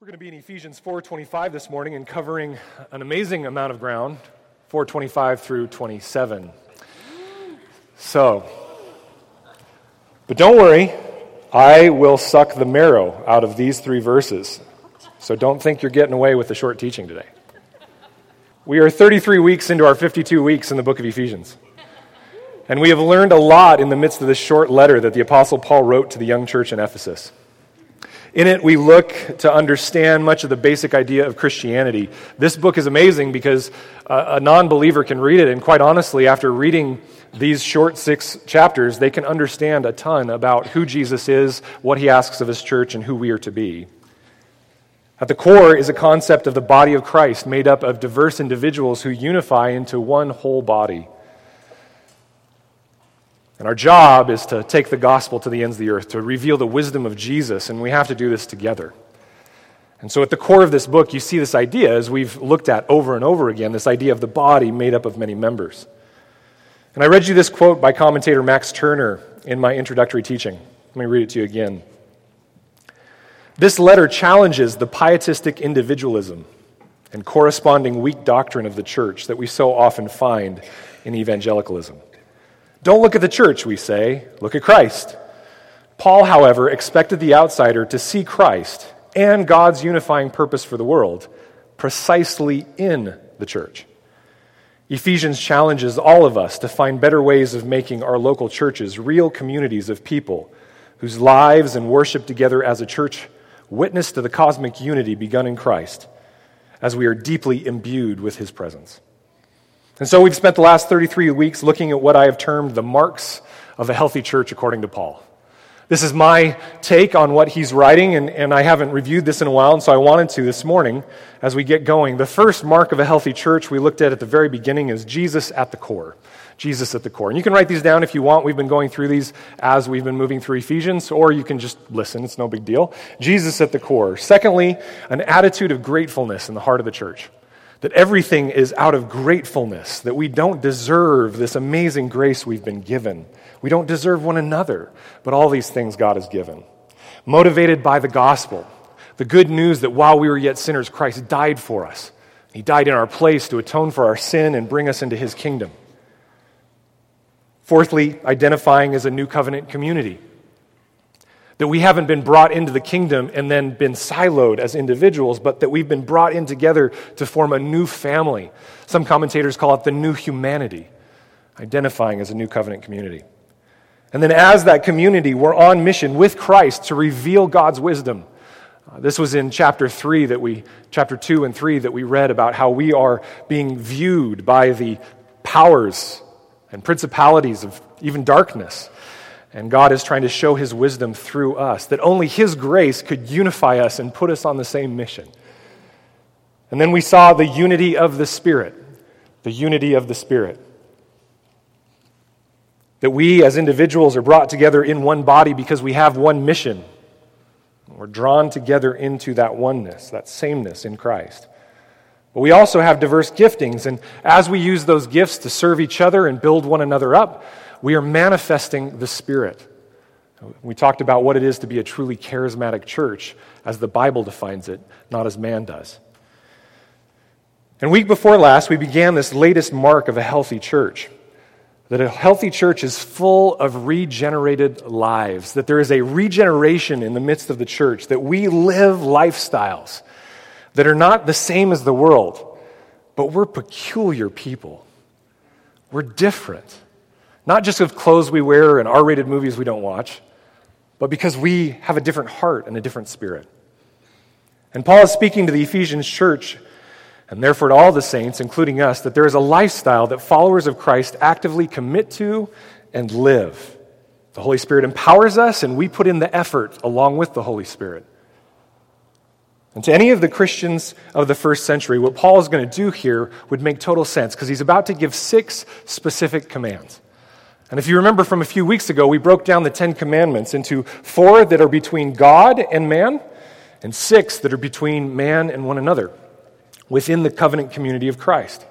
We're going to be in Ephesians 4:25 this morning and covering an amazing amount of ground, 425 through 27. So, but don't worry, I will suck the marrow out of these three verses. So don't think you're getting away with the short teaching today. We are 33 weeks into our 52 weeks in the book of Ephesians. And we have learned a lot in the midst of this short letter that the apostle Paul wrote to the young church in Ephesus. In it, we look to understand much of the basic idea of Christianity. This book is amazing because a non believer can read it, and quite honestly, after reading these short six chapters, they can understand a ton about who Jesus is, what he asks of his church, and who we are to be. At the core is a concept of the body of Christ made up of diverse individuals who unify into one whole body. And our job is to take the gospel to the ends of the earth, to reveal the wisdom of Jesus, and we have to do this together. And so, at the core of this book, you see this idea, as we've looked at over and over again, this idea of the body made up of many members. And I read you this quote by commentator Max Turner in my introductory teaching. Let me read it to you again. This letter challenges the pietistic individualism and corresponding weak doctrine of the church that we so often find in evangelicalism. Don't look at the church, we say, look at Christ. Paul, however, expected the outsider to see Christ and God's unifying purpose for the world precisely in the church. Ephesians challenges all of us to find better ways of making our local churches real communities of people whose lives and worship together as a church witness to the cosmic unity begun in Christ as we are deeply imbued with his presence. And so we've spent the last 33 weeks looking at what I have termed the marks of a healthy church according to Paul. This is my take on what he's writing, and, and I haven't reviewed this in a while, and so I wanted to this morning as we get going. The first mark of a healthy church we looked at at the very beginning is Jesus at the core. Jesus at the core. And you can write these down if you want. We've been going through these as we've been moving through Ephesians, or you can just listen. It's no big deal. Jesus at the core. Secondly, an attitude of gratefulness in the heart of the church that everything is out of gratefulness, that we don't deserve this amazing grace we've been given. We don't deserve one another, but all these things God has given. Motivated by the gospel, the good news that while we were yet sinners, Christ died for us. He died in our place to atone for our sin and bring us into his kingdom. Fourthly, identifying as a new covenant community that we haven't been brought into the kingdom and then been siloed as individuals, but that we've been brought in together to form a new family. Some commentators call it the new humanity, identifying as a new covenant community. And then, as that community, we're on mission with Christ to reveal God's wisdom. Uh, this was in chapter 3 that we, chapter 2 and 3 that we read about how we are being viewed by the powers and principalities of even darkness and God is trying to show his wisdom through us, that only his grace could unify us and put us on the same mission. And then we saw the unity of the Spirit, the unity of the Spirit. That we as individuals are brought together in one body because we have one mission. We're drawn together into that oneness, that sameness in Christ. But we also have diverse giftings, and as we use those gifts to serve each other and build one another up, we are manifesting the Spirit. We talked about what it is to be a truly charismatic church as the Bible defines it, not as man does. And week before last, we began this latest mark of a healthy church. That a healthy church is full of regenerated lives, that there is a regeneration in the midst of the church, that we live lifestyles that are not the same as the world, but we're peculiar people. We're different. Not just of clothes we wear and R rated movies we don't watch, but because we have a different heart and a different spirit. And Paul is speaking to the Ephesians church, and therefore to all the saints, including us, that there is a lifestyle that followers of Christ actively commit to and live. The Holy Spirit empowers us, and we put in the effort along with the Holy Spirit. And to any of the Christians of the first century, what Paul is going to do here would make total sense because he's about to give six specific commands. And if you remember from a few weeks ago, we broke down the Ten Commandments into four that are between God and man, and six that are between man and one another within the covenant community of Christ.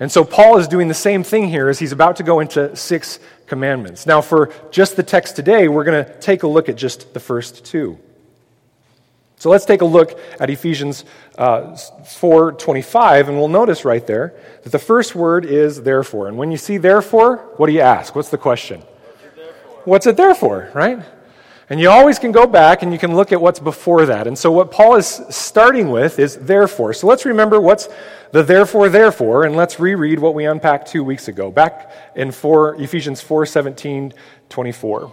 And so Paul is doing the same thing here as he's about to go into six commandments. Now, for just the text today, we're going to take a look at just the first two. So let's take a look at Ephesians uh, 4:25, and we'll notice right there that the first word is therefore. And when you see therefore, what do you ask? What's the question? What's it there for, right? And you always can go back and you can look at what's before that. And so what Paul is starting with is therefore. So let's remember what's the therefore, therefore, and let's reread what we unpacked two weeks ago, back in 4, Ephesians 4:17 24.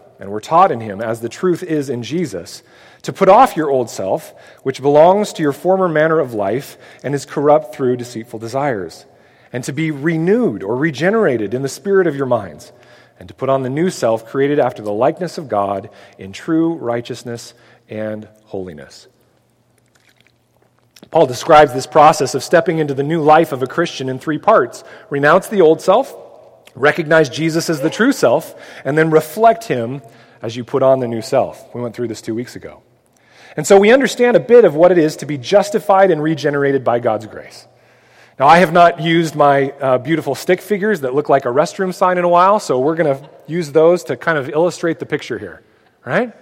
and we were taught in him as the truth is in Jesus to put off your old self, which belongs to your former manner of life and is corrupt through deceitful desires, and to be renewed or regenerated in the spirit of your minds, and to put on the new self created after the likeness of God in true righteousness and holiness. Paul describes this process of stepping into the new life of a Christian in three parts renounce the old self, recognize Jesus as the true self, and then reflect him as you put on the new self. We went through this two weeks ago. And so we understand a bit of what it is to be justified and regenerated by God's grace. Now, I have not used my uh, beautiful stick figures that look like a restroom sign in a while, so we're going to use those to kind of illustrate the picture here, right?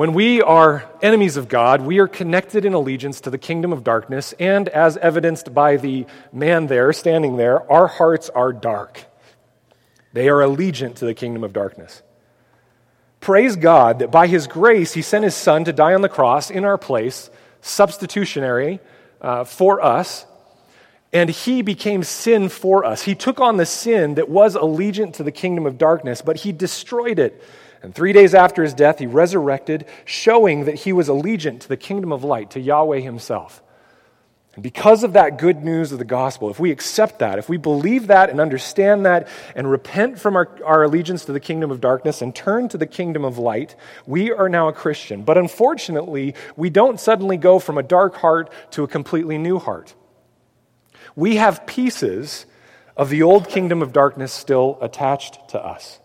When we are enemies of God, we are connected in allegiance to the kingdom of darkness, and as evidenced by the man there standing there, our hearts are dark. They are allegiant to the kingdom of darkness. Praise God that by His grace, He sent His Son to die on the cross in our place, substitutionary uh, for us, and He became sin for us. He took on the sin that was allegiant to the kingdom of darkness, but He destroyed it. And three days after His death, He resurrected, showing that He was allegiant to the kingdom of light, to Yahweh Himself. And because of that good news of the gospel, if we accept that, if we believe that and understand that and repent from our, our allegiance to the kingdom of darkness and turn to the kingdom of light, we are now a Christian. But unfortunately, we don't suddenly go from a dark heart to a completely new heart. We have pieces of the old kingdom of darkness still attached to us.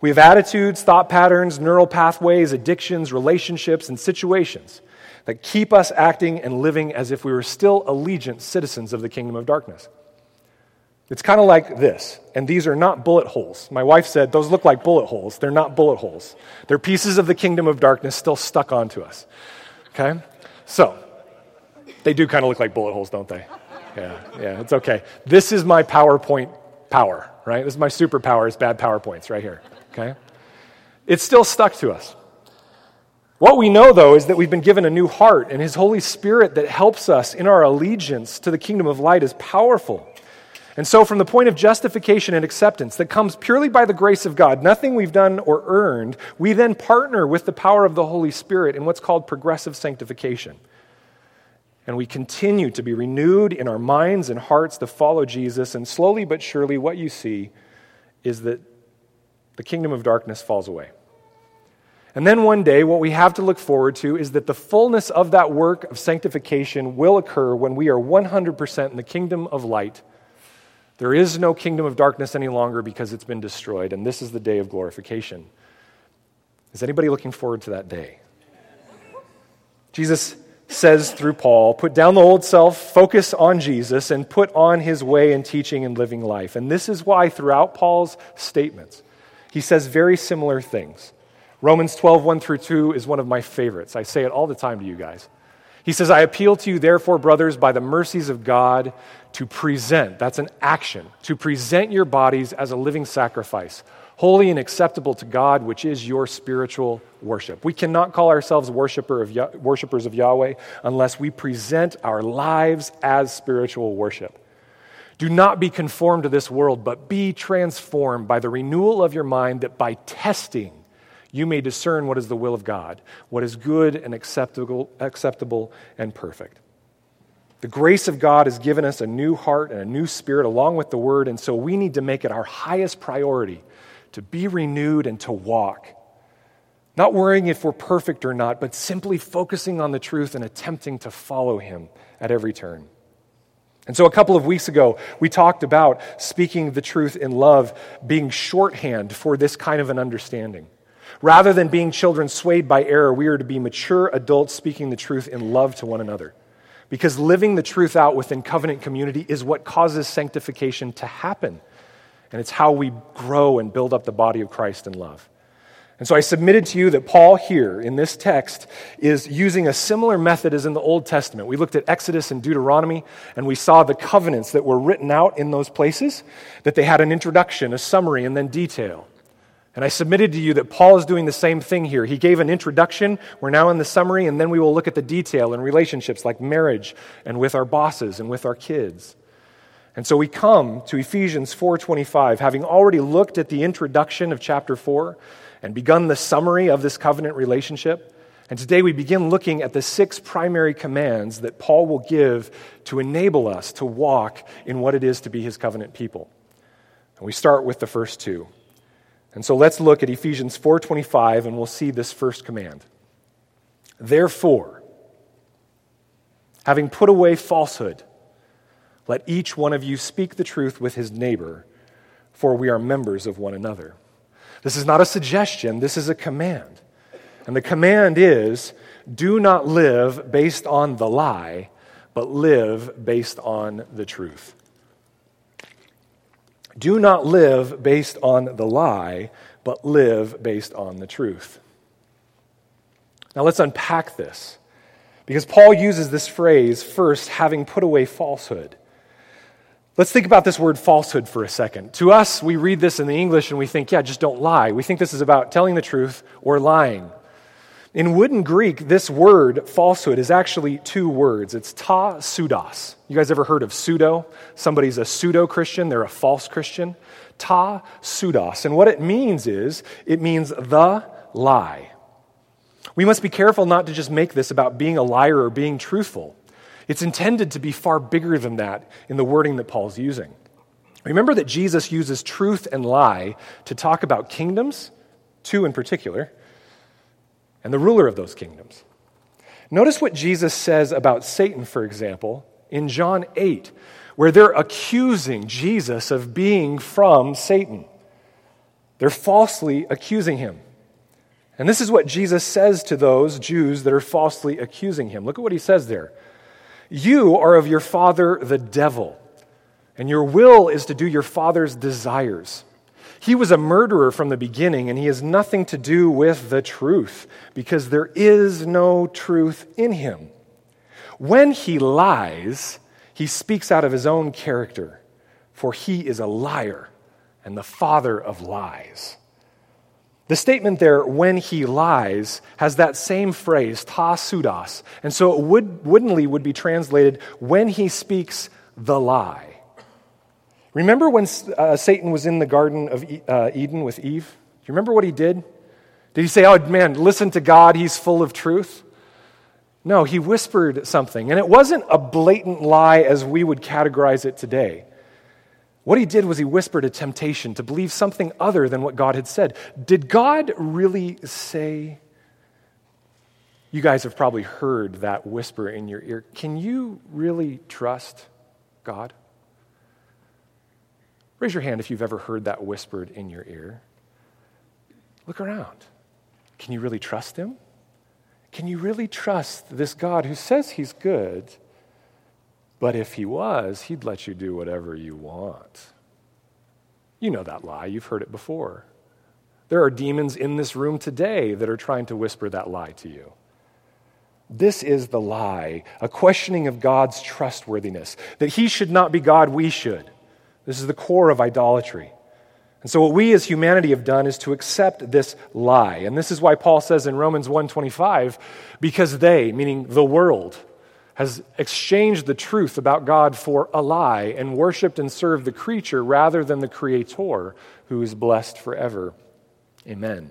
We have attitudes, thought patterns, neural pathways, addictions, relationships, and situations that keep us acting and living as if we were still allegiant citizens of the kingdom of darkness. It's kind of like this, and these are not bullet holes. My wife said those look like bullet holes. They're not bullet holes, they're pieces of the kingdom of darkness still stuck onto us. Okay? So, they do kind of look like bullet holes, don't they? Yeah, yeah, it's okay. This is my PowerPoint power, right? This is my superpower, is bad PowerPoints right here. Okay? It's still stuck to us. What we know, though, is that we've been given a new heart, and His Holy Spirit that helps us in our allegiance to the kingdom of light is powerful. And so, from the point of justification and acceptance that comes purely by the grace of God, nothing we've done or earned, we then partner with the power of the Holy Spirit in what's called progressive sanctification. And we continue to be renewed in our minds and hearts to follow Jesus. And slowly but surely, what you see is that the kingdom of darkness falls away. And then one day, what we have to look forward to is that the fullness of that work of sanctification will occur when we are 100% in the kingdom of light. There is no kingdom of darkness any longer because it's been destroyed, and this is the day of glorification. Is anybody looking forward to that day? Jesus says through Paul, put down the old self, focus on Jesus, and put on his way in teaching and living life. And this is why, throughout Paul's statements, he says very similar things. Romans 12, 1 through 2 is one of my favorites. I say it all the time to you guys. He says, I appeal to you, therefore, brothers, by the mercies of God, to present, that's an action, to present your bodies as a living sacrifice, holy and acceptable to God, which is your spiritual worship. We cannot call ourselves worshiper of, worshipers of Yahweh unless we present our lives as spiritual worship. Do not be conformed to this world, but be transformed by the renewal of your mind, that by testing, you may discern what is the will of God, what is good and acceptable, acceptable and perfect. The grace of God has given us a new heart and a new spirit along with the word, and so we need to make it our highest priority to be renewed and to walk Not worrying if we're perfect or not, but simply focusing on the truth and attempting to follow Him at every turn. And so, a couple of weeks ago, we talked about speaking the truth in love being shorthand for this kind of an understanding. Rather than being children swayed by error, we are to be mature adults speaking the truth in love to one another. Because living the truth out within covenant community is what causes sanctification to happen. And it's how we grow and build up the body of Christ in love. And so I submitted to you that Paul here in this text is using a similar method as in the Old Testament. We looked at Exodus and Deuteronomy, and we saw the covenants that were written out in those places, that they had an introduction, a summary, and then detail. And I submitted to you that Paul is doing the same thing here. He gave an introduction, we're now in the summary, and then we will look at the detail in relationships like marriage and with our bosses and with our kids. And so we come to Ephesians 4:25 having already looked at the introduction of chapter 4 and begun the summary of this covenant relationship. And today we begin looking at the six primary commands that Paul will give to enable us to walk in what it is to be his covenant people. And we start with the first two. And so let's look at Ephesians 4:25 and we'll see this first command. Therefore, having put away falsehood, let each one of you speak the truth with his neighbor, for we are members of one another. This is not a suggestion, this is a command. And the command is do not live based on the lie, but live based on the truth. Do not live based on the lie, but live based on the truth. Now let's unpack this. Because Paul uses this phrase first, having put away falsehood. Let's think about this word falsehood for a second. To us, we read this in the English and we think, yeah, just don't lie. We think this is about telling the truth or lying. In wooden Greek, this word, falsehood, is actually two words. It's ta pseudos. You guys ever heard of pseudo? Somebody's a pseudo Christian, they're a false Christian. Ta pseudos. And what it means is, it means the lie. We must be careful not to just make this about being a liar or being truthful. It's intended to be far bigger than that in the wording that Paul's using. Remember that Jesus uses truth and lie to talk about kingdoms, two in particular, and the ruler of those kingdoms. Notice what Jesus says about Satan, for example, in John 8, where they're accusing Jesus of being from Satan. They're falsely accusing him. And this is what Jesus says to those Jews that are falsely accusing him. Look at what he says there. You are of your father, the devil, and your will is to do your father's desires. He was a murderer from the beginning, and he has nothing to do with the truth, because there is no truth in him. When he lies, he speaks out of his own character, for he is a liar and the father of lies. The statement there, when he lies, has that same phrase, ta pseudos. And so it would, woodenly would be translated, when he speaks the lie. Remember when uh, Satan was in the Garden of uh, Eden with Eve? Do you remember what he did? Did he say, oh man, listen to God, he's full of truth? No, he whispered something. And it wasn't a blatant lie as we would categorize it today. What he did was he whispered a temptation to believe something other than what God had said. Did God really say? You guys have probably heard that whisper in your ear. Can you really trust God? Raise your hand if you've ever heard that whispered in your ear. Look around. Can you really trust Him? Can you really trust this God who says He's good? But if he was, he'd let you do whatever you want. You know that lie, you've heard it before. There are demons in this room today that are trying to whisper that lie to you. This is the lie, a questioning of God's trustworthiness, that he should not be God, we should. This is the core of idolatry. And so what we as humanity have done is to accept this lie. And this is why Paul says in Romans 1:25 because they, meaning the world, has exchanged the truth about God for a lie and worshiped and served the creature rather than the Creator who is blessed forever. Amen.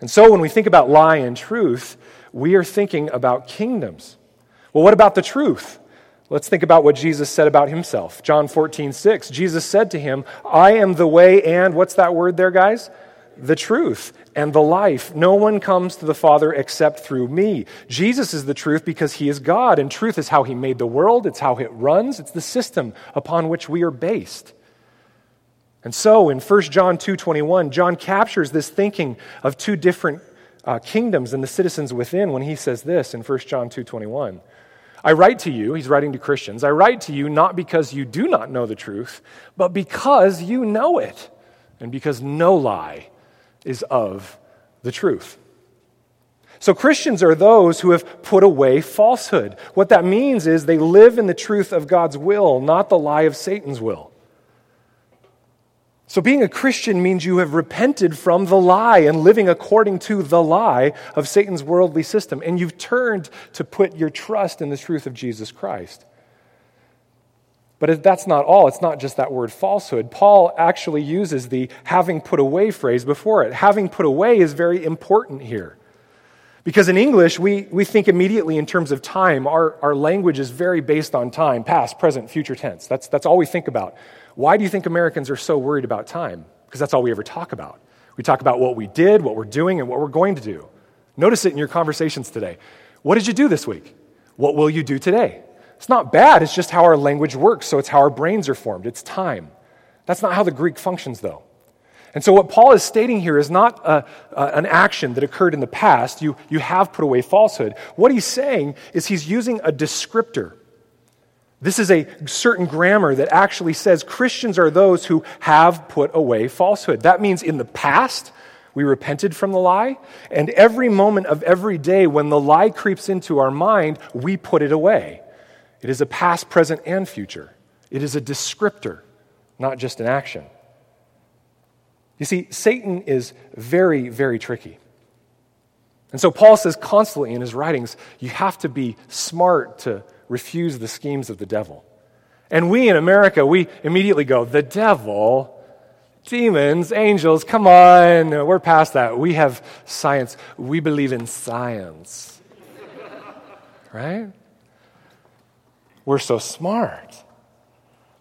And so when we think about lie and truth, we are thinking about kingdoms. Well, what about the truth? Let's think about what Jesus said about himself. John 14, 6. Jesus said to him, I am the way and, what's that word there, guys? The truth and the life. No one comes to the Father except through me. Jesus is the truth because he is God, and truth is how he made the world, it's how it runs, it's the system upon which we are based. And so in 1 John 2:21, John captures this thinking of two different uh, kingdoms and the citizens within when he says this in 1 John 2:21. I write to you, he's writing to Christians, I write to you not because you do not know the truth, but because you know it, and because no lie is of the truth. So, Christians are those who have put away falsehood. What that means is they live in the truth of God's will, not the lie of Satan's will. So, being a Christian means you have repented from the lie and living according to the lie of Satan's worldly system, and you've turned to put your trust in the truth of Jesus Christ. But that's not all. It's not just that word falsehood. Paul actually uses the having put away phrase before it. Having put away is very important here. Because in English, we, we think immediately in terms of time. Our, our language is very based on time past, present, future tense. That's, that's all we think about. Why do you think Americans are so worried about time? Because that's all we ever talk about. We talk about what we did, what we're doing, and what we're going to do. Notice it in your conversations today. What did you do this week? What will you do today? It's not bad, it's just how our language works, so it's how our brains are formed. It's time. That's not how the Greek functions, though. And so, what Paul is stating here is not a, a, an action that occurred in the past. You, you have put away falsehood. What he's saying is he's using a descriptor this is a certain grammar that actually says Christians are those who have put away falsehood. That means in the past, we repented from the lie, and every moment of every day when the lie creeps into our mind, we put it away. It is a past, present, and future. It is a descriptor, not just an action. You see, Satan is very, very tricky. And so Paul says constantly in his writings, you have to be smart to refuse the schemes of the devil. And we in America, we immediately go, the devil, demons, angels, come on, we're past that. We have science. We believe in science. right? We're so smart.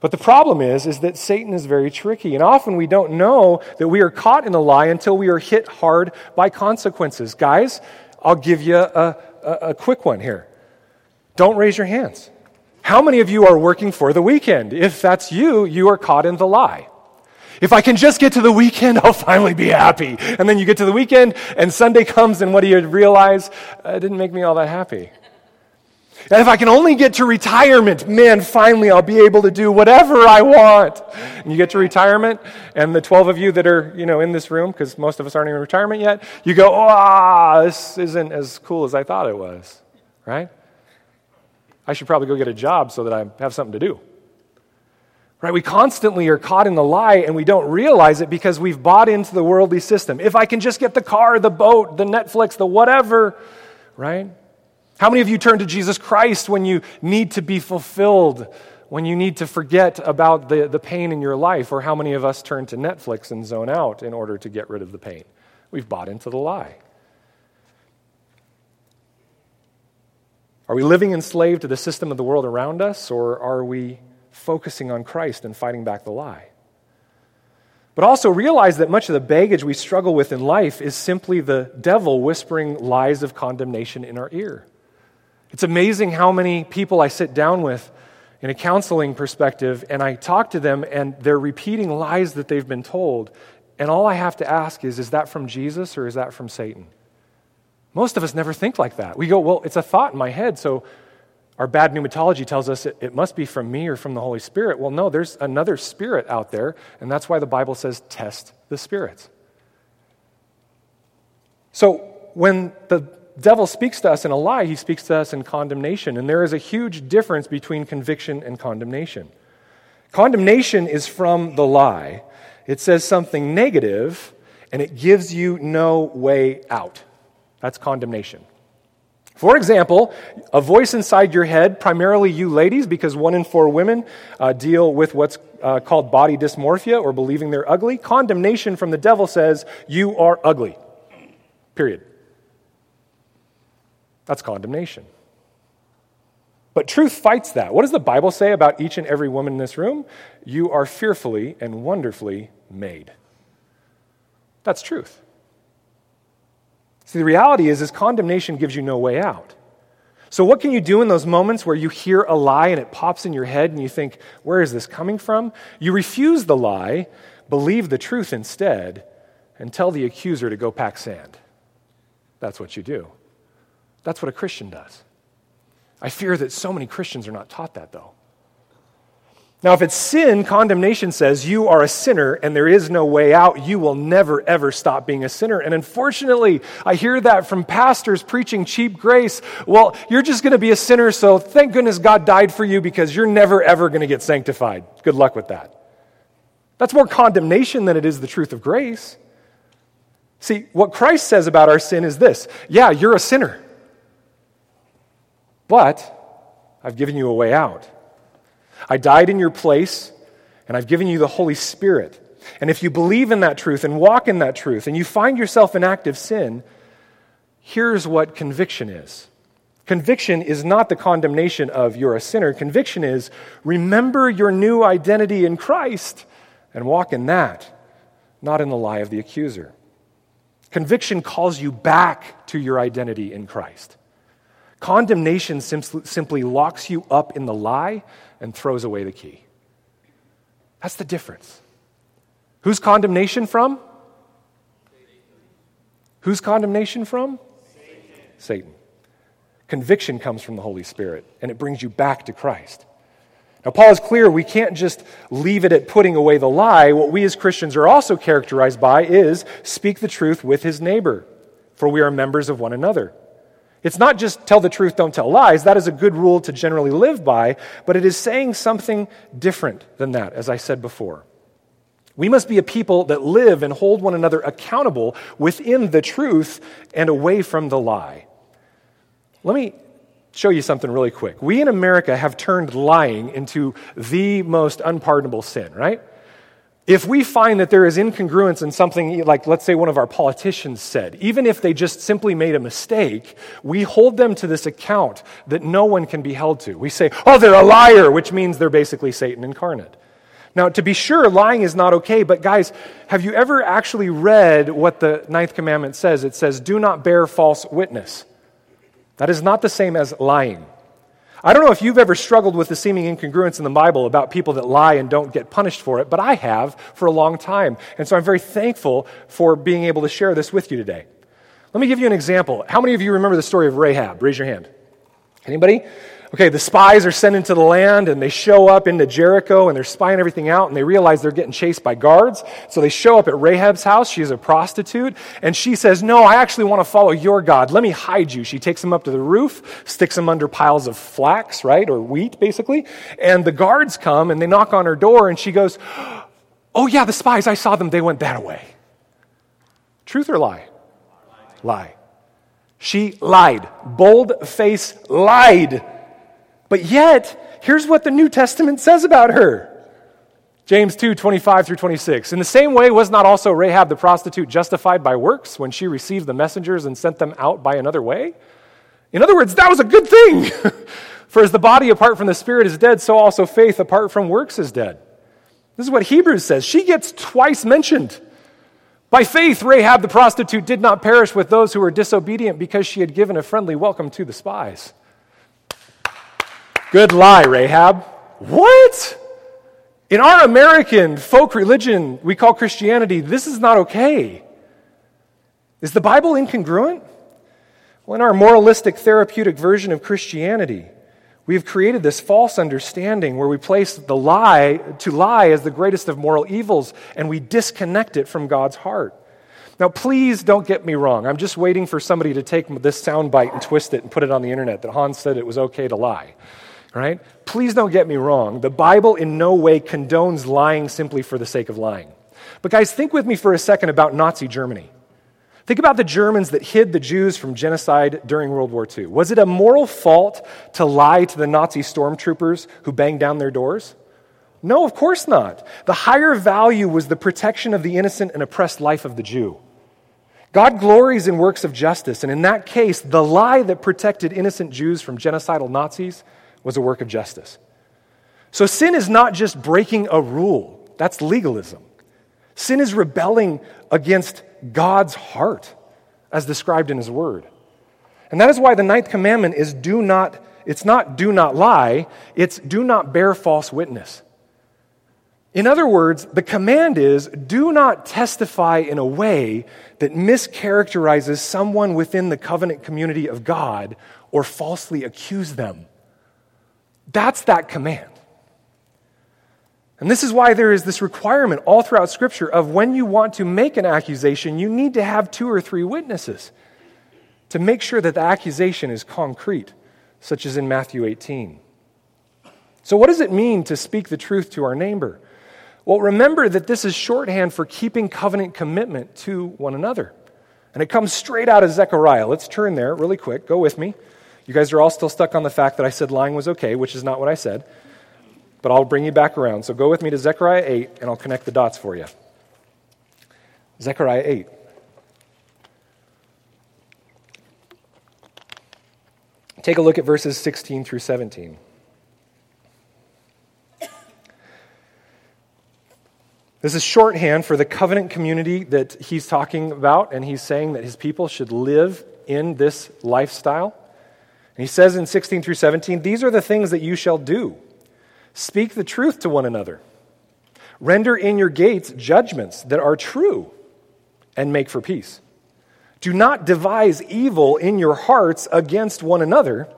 But the problem is, is that Satan is very tricky. And often we don't know that we are caught in a lie until we are hit hard by consequences. Guys, I'll give you a, a, a quick one here. Don't raise your hands. How many of you are working for the weekend? If that's you, you are caught in the lie. If I can just get to the weekend, I'll finally be happy. And then you get to the weekend, and Sunday comes, and what do you realize? Uh, it didn't make me all that happy. And if I can only get to retirement, man, finally I'll be able to do whatever I want. And you get to retirement, and the 12 of you that are, you know, in this room, because most of us aren't in retirement yet, you go, ah, oh, this isn't as cool as I thought it was, right? I should probably go get a job so that I have something to do. Right? We constantly are caught in the lie and we don't realize it because we've bought into the worldly system. If I can just get the car, the boat, the Netflix, the whatever, right? How many of you turn to Jesus Christ when you need to be fulfilled, when you need to forget about the, the pain in your life? Or how many of us turn to Netflix and zone out in order to get rid of the pain? We've bought into the lie. Are we living enslaved to the system of the world around us, or are we focusing on Christ and fighting back the lie? But also realize that much of the baggage we struggle with in life is simply the devil whispering lies of condemnation in our ear. It's amazing how many people I sit down with in a counseling perspective and I talk to them and they're repeating lies that they've been told. And all I have to ask is, is that from Jesus or is that from Satan? Most of us never think like that. We go, well, it's a thought in my head, so our bad pneumatology tells us it, it, must be from me or from the Holy Spirit. Well, no, there's another spirit out there, and that's why the Bible says test the spirits. So when the devil speaks to us in a lie, he speaks to us in condemnation, and there is a huge difference between conviction and condemnation. Condemnation is from the lie, it says something negative, and it gives you no way out. That's condemnation. For example, a voice inside your head, primarily you ladies, because one in four women uh, deal with what's uh, called body dysmorphia or believing they're ugly. Condemnation from the devil says, You are ugly. Period. That's condemnation. But truth fights that. What does the Bible say about each and every woman in this room? You are fearfully and wonderfully made. That's truth. See, the reality is, is condemnation gives you no way out. So, what can you do in those moments where you hear a lie and it pops in your head and you think, where is this coming from? You refuse the lie, believe the truth instead, and tell the accuser to go pack sand. That's what you do. That's what a Christian does. I fear that so many Christians are not taught that, though. Now, if it's sin, condemnation says you are a sinner and there is no way out. You will never, ever stop being a sinner. And unfortunately, I hear that from pastors preaching cheap grace. Well, you're just going to be a sinner, so thank goodness God died for you because you're never, ever going to get sanctified. Good luck with that. That's more condemnation than it is the truth of grace. See, what Christ says about our sin is this yeah, you're a sinner, but I've given you a way out. I died in your place, and I've given you the Holy Spirit. And if you believe in that truth and walk in that truth, and you find yourself in active sin, here's what conviction is. Conviction is not the condemnation of you're a sinner. Conviction is remember your new identity in Christ and walk in that, not in the lie of the accuser. Conviction calls you back to your identity in Christ. Condemnation simply locks you up in the lie and throws away the key. That's the difference. Whose condemnation from? Whose condemnation from? Satan. Satan. Conviction comes from the Holy Spirit, and it brings you back to Christ. Now, Paul is clear we can't just leave it at putting away the lie. What we as Christians are also characterized by is speak the truth with his neighbor, for we are members of one another. It's not just tell the truth, don't tell lies. That is a good rule to generally live by, but it is saying something different than that, as I said before. We must be a people that live and hold one another accountable within the truth and away from the lie. Let me show you something really quick. We in America have turned lying into the most unpardonable sin, right? If we find that there is incongruence in something, like let's say one of our politicians said, even if they just simply made a mistake, we hold them to this account that no one can be held to. We say, oh, they're a liar, which means they're basically Satan incarnate. Now, to be sure, lying is not okay, but guys, have you ever actually read what the ninth commandment says? It says, do not bear false witness. That is not the same as lying. I don't know if you've ever struggled with the seeming incongruence in the Bible about people that lie and don't get punished for it, but I have for a long time. And so I'm very thankful for being able to share this with you today. Let me give you an example. How many of you remember the story of Rahab? Raise your hand. Anybody? Okay, the spies are sent into the land and they show up into Jericho and they're spying everything out and they realize they're getting chased by guards. So they show up at Rahab's house. She's a prostitute and she says, No, I actually want to follow your God. Let me hide you. She takes him up to the roof, sticks him under piles of flax, right? Or wheat, basically. And the guards come and they knock on her door and she goes, Oh, yeah, the spies, I saw them. They went that way. Truth or lie? Lie. She lied. Bold face lied but yet, here's what the New Testament says about her. James 2, 25 through 26. In the same way, was not also Rahab the prostitute justified by works when she received the messengers and sent them out by another way? In other words, that was a good thing. For as the body apart from the spirit is dead, so also faith apart from works is dead. This is what Hebrews says. She gets twice mentioned. By faith, Rahab the prostitute did not perish with those who were disobedient because she had given a friendly welcome to the spies. Good lie, Rahab. What? In our American folk religion we call Christianity, this is not okay. Is the Bible incongruent? Well, in our moralistic therapeutic version of Christianity, we have created this false understanding where we place the lie to lie as the greatest of moral evils and we disconnect it from God's heart. Now, please don't get me wrong. I'm just waiting for somebody to take this soundbite and twist it and put it on the internet that Hans said it was okay to lie right? Please don't get me wrong. The Bible in no way condones lying simply for the sake of lying. But, guys, think with me for a second about Nazi Germany. Think about the Germans that hid the Jews from genocide during World War II. Was it a moral fault to lie to the Nazi stormtroopers who banged down their doors? No, of course not. The higher value was the protection of the innocent and oppressed life of the Jew. God glories in works of justice, and in that case, the lie that protected innocent Jews from genocidal Nazis was a work of justice. So sin is not just breaking a rule, that's legalism. Sin is rebelling against God's heart, as described in His Word. And that is why the ninth commandment is do not, it's not do not lie, it's do not bear false witness. In other words, the command is do not testify in a way that mischaracterizes someone within the covenant community of God or falsely accuse them. That's that command. And this is why there is this requirement all throughout Scripture of when you want to make an accusation, you need to have two or three witnesses to make sure that the accusation is concrete, such as in Matthew 18. So, what does it mean to speak the truth to our neighbor? Well, remember that this is shorthand for keeping covenant commitment to one another. And it comes straight out of Zechariah. Let's turn there really quick. Go with me. You guys are all still stuck on the fact that I said lying was okay, which is not what I said. But I'll bring you back around. So go with me to Zechariah 8, and I'll connect the dots for you. Zechariah 8. Take a look at verses 16 through 17. This is shorthand for the covenant community that he's talking about, and he's saying that his people should live in this lifestyle. And he says in 16 through 17, These are the things that you shall do speak the truth to one another, render in your gates judgments that are true, and make for peace. Do not devise evil in your hearts against one another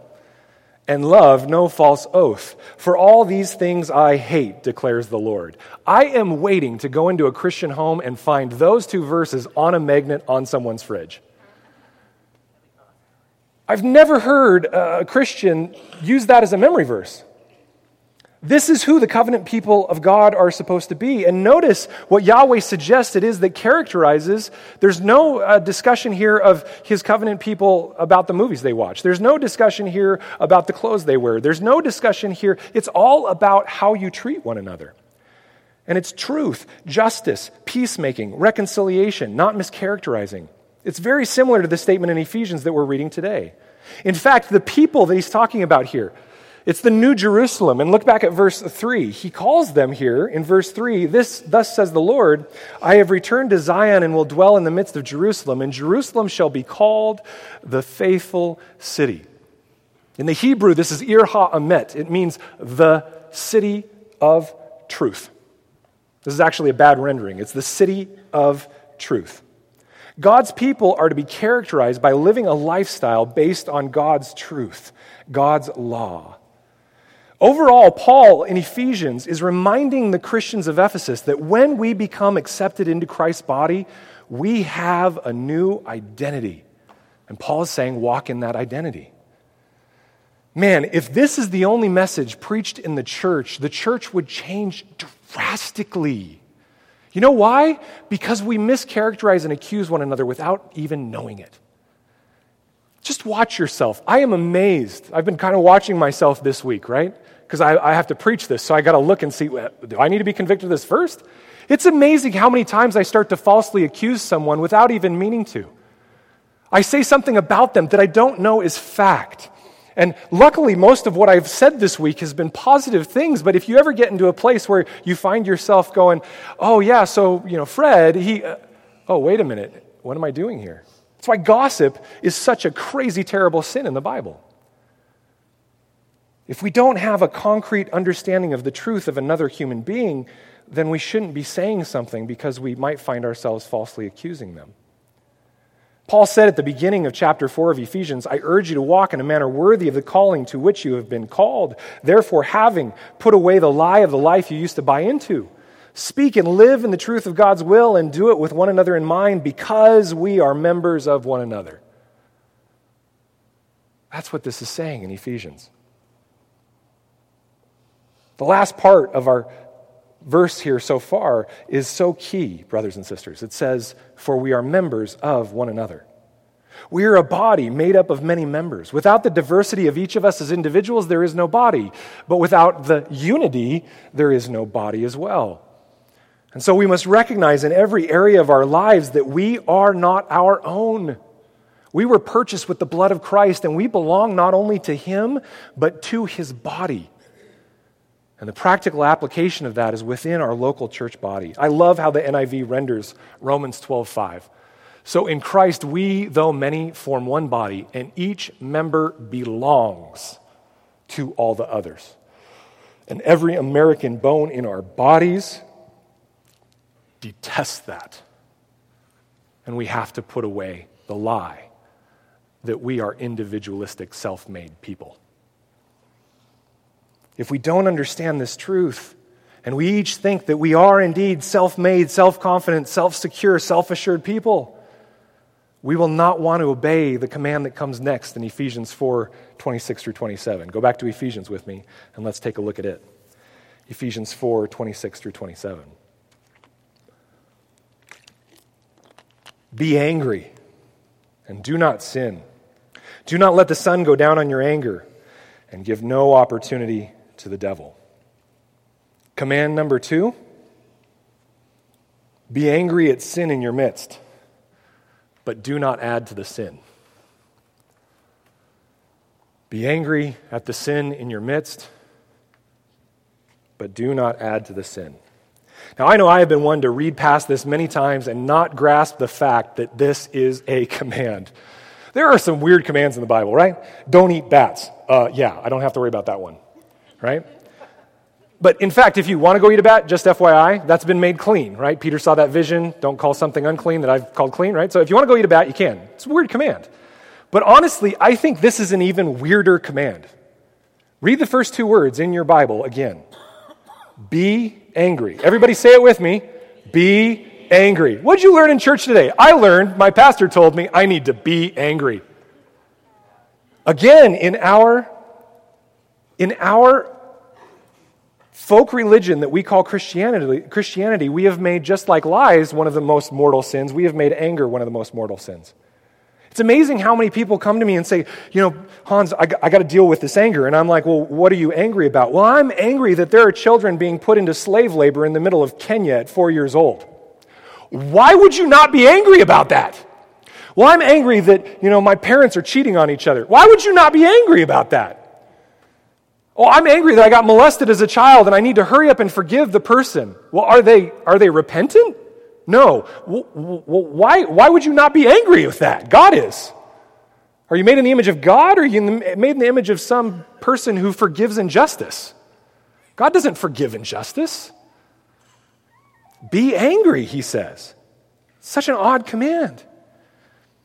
and love no false oath. For all these things I hate, declares the Lord. I am waiting to go into a Christian home and find those two verses on a magnet on someone's fridge. I've never heard a Christian use that as a memory verse. This is who the covenant people of God are supposed to be. And notice what Yahweh suggests it is that characterizes. There's no uh, discussion here of his covenant people about the movies they watch. There's no discussion here about the clothes they wear. There's no discussion here. It's all about how you treat one another. And it's truth, justice, peacemaking, reconciliation, not mischaracterizing. It's very similar to the statement in Ephesians that we're reading today. In fact, the people that he's talking about here, it's the New Jerusalem. And look back at verse 3. He calls them here in verse 3 this, Thus says the Lord, I have returned to Zion and will dwell in the midst of Jerusalem, and Jerusalem shall be called the faithful city. In the Hebrew, this is Ir HaEmet. It means the city of truth. This is actually a bad rendering. It's the city of truth. God's people are to be characterized by living a lifestyle based on God's truth, God's law. Overall, Paul in Ephesians is reminding the Christians of Ephesus that when we become accepted into Christ's body, we have a new identity. And Paul is saying, walk in that identity. Man, if this is the only message preached in the church, the church would change drastically. You know why? Because we mischaracterize and accuse one another without even knowing it. Just watch yourself. I am amazed. I've been kind of watching myself this week, right? Because I, I, have to preach this, so I got to look and see do I need to be convicted of this first? It's amazing how many times I start to falsely accuse someone without even meaning to. I say something about them that I don't know is fact. And luckily, most of what I've said this week has been positive things. But if you ever get into a place where you find yourself going, oh, yeah, so, you know, Fred, he, uh, oh, wait a minute, what am I doing here? That's why gossip is such a crazy, terrible sin in the Bible. If we don't have a concrete understanding of the truth of another human being, then we shouldn't be saying something because we might find ourselves falsely accusing them. Paul said at the beginning of chapter 4 of Ephesians, I urge you to walk in a manner worthy of the calling to which you have been called. Therefore, having put away the lie of the life you used to buy into, Speak and live in the truth of God's will and do it with one another in mind because we are members of one another. That's what this is saying in Ephesians. The last part of our verse here so far is so key, brothers and sisters. It says, For we are members of one another. We are a body made up of many members. Without the diversity of each of us as individuals, there is no body. But without the unity, there is no body as well. And so we must recognize in every area of our lives that we are not our own. We were purchased with the blood of Christ, and we belong not only to Him, but to His body. And the practical application of that is within our local church body. I love how the NIV renders Romans 12:5. So in Christ, we, though many, form one body, and each member belongs to all the others. And every American bone in our bodies detests that. And we have to put away the lie that we are individualistic, self made people. If we don't understand this truth, and we each think that we are indeed self made, self confident, self secure, self assured people, we will not want to obey the command that comes next in Ephesians 4 26 through 27. Go back to Ephesians with me and let's take a look at it. Ephesians 4 26 through 27. Be angry and do not sin. Do not let the sun go down on your anger and give no opportunity to the devil. Command number two be angry at sin in your midst, but do not add to the sin. Be angry at the sin in your midst, but do not add to the sin. Now, I know I have been one to read past this many times and not grasp the fact that this is a command. There are some weird commands in the Bible, right? Don't eat bats. Uh, yeah, I don't have to worry about that one, right? But in fact, if you want to go eat a bat, just FYI, that's been made clean, right? Peter saw that vision. Don't call something unclean that I've called clean, right? So if you want to go eat a bat, you can. It's a weird command. But honestly, I think this is an even weirder command. Read the first two words in your Bible again. Be angry. Everybody say it with me. Be angry. What did you learn in church today? I learned, my pastor told me, I need to be angry. Again, in our in our folk religion that we call Christianity, Christianity, we have made just like lies one of the most mortal sins, we have made anger one of the most mortal sins. It's amazing how many people come to me and say, you know, Hans, I, I got to deal with this anger. And I'm like, well, what are you angry about? Well, I'm angry that there are children being put into slave labor in the middle of Kenya at four years old. Why would you not be angry about that? Well, I'm angry that, you know, my parents are cheating on each other. Why would you not be angry about that? Oh, I'm angry that I got molested as a child and I need to hurry up and forgive the person. Well, are they, are they repentant? No. Why, why would you not be angry with that? God is. Are you made in the image of God or are you made in the image of some person who forgives injustice? God doesn't forgive injustice. Be angry, he says. Such an odd command.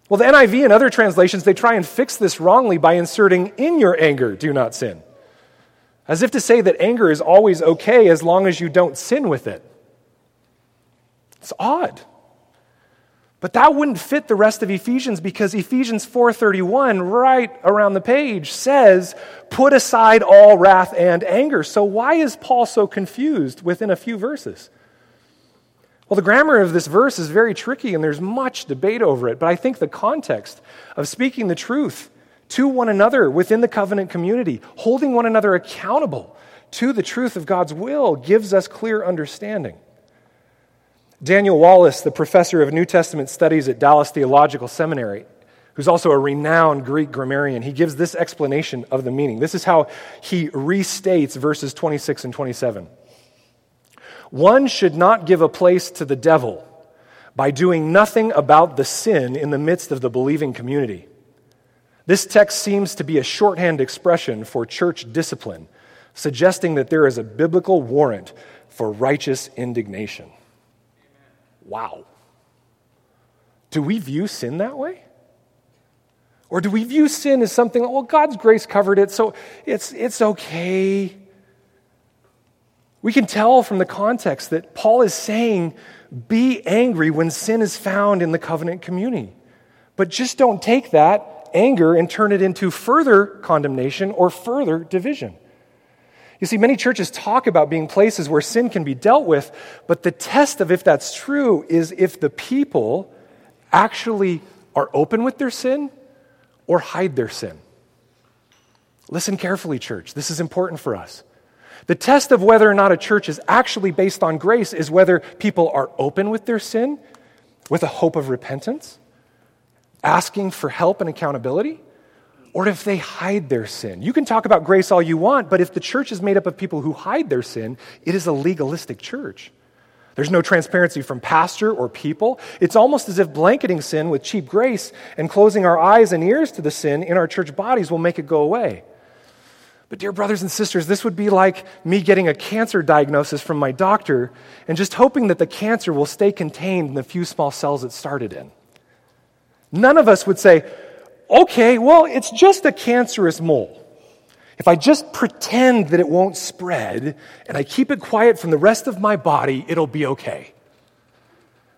Well, the NIV and other translations, they try and fix this wrongly by inserting, in your anger, do not sin. As if to say that anger is always okay as long as you don't sin with it. It's odd. But that wouldn't fit the rest of Ephesians because Ephesians 4:31 right around the page says, "Put aside all wrath and anger." So why is Paul so confused within a few verses? Well, the grammar of this verse is very tricky and there's much debate over it, but I think the context of speaking the truth to one another within the covenant community, holding one another accountable to the truth of God's will gives us clear understanding. Daniel Wallace, the professor of New Testament studies at Dallas Theological Seminary, who's also a renowned Greek grammarian, he gives this explanation of the meaning. This is how he restates verses 26 and 27. One should not give a place to the devil by doing nothing about the sin in the midst of the believing community. This text seems to be a shorthand expression for church discipline, suggesting that there is a biblical warrant for righteous indignation. Wow. Do we view sin that way? Or do we view sin as something, well, God's grace covered it, so it's, it's okay? We can tell from the context that Paul is saying, be angry when sin is found in the covenant community. But just don't take that anger and turn it into further condemnation or further division. You see, many churches talk about being places where sin can be dealt with, but the test of if that's true is if the people actually are open with their sin or hide their sin. Listen carefully, church. This is important for us. The test of whether or not a church is actually based on grace is whether people are open with their sin, with a hope of repentance, asking for help and accountability, or if they hide their sin. You can talk about grace all you want, but if the church is made up of people who hide their sin, it is a legalistic church. There's no transparency from pastor or people. It's almost as if blanketing sin with cheap grace and closing our eyes and ears to the sin in our church bodies will make it go away. But, dear brothers and sisters, this would be like me getting a cancer diagnosis from my doctor and just hoping that the cancer will stay contained in the few small cells it started in. None of us would say, okay, well, it's just a cancerous mole. If I just pretend that it won't spread and I keep it quiet from the rest of my body, it'll be okay.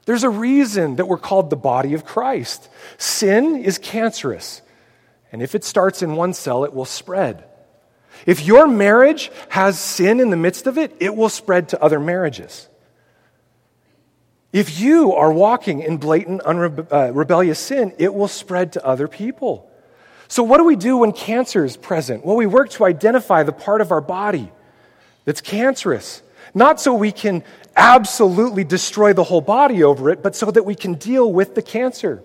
There's a reason that we're called the body of Christ. Sin is cancerous, and if it starts in one cell, it will spread. If your marriage has sin in the midst of it, it will spread to other marriages. If you are walking in blatant, unrebe- uh, rebellious sin, it will spread to other people. So, what do we do when cancer is present? Well, we work to identify the part of our body that's cancerous. Not so we can absolutely destroy the whole body over it, but so that we can deal with the cancer.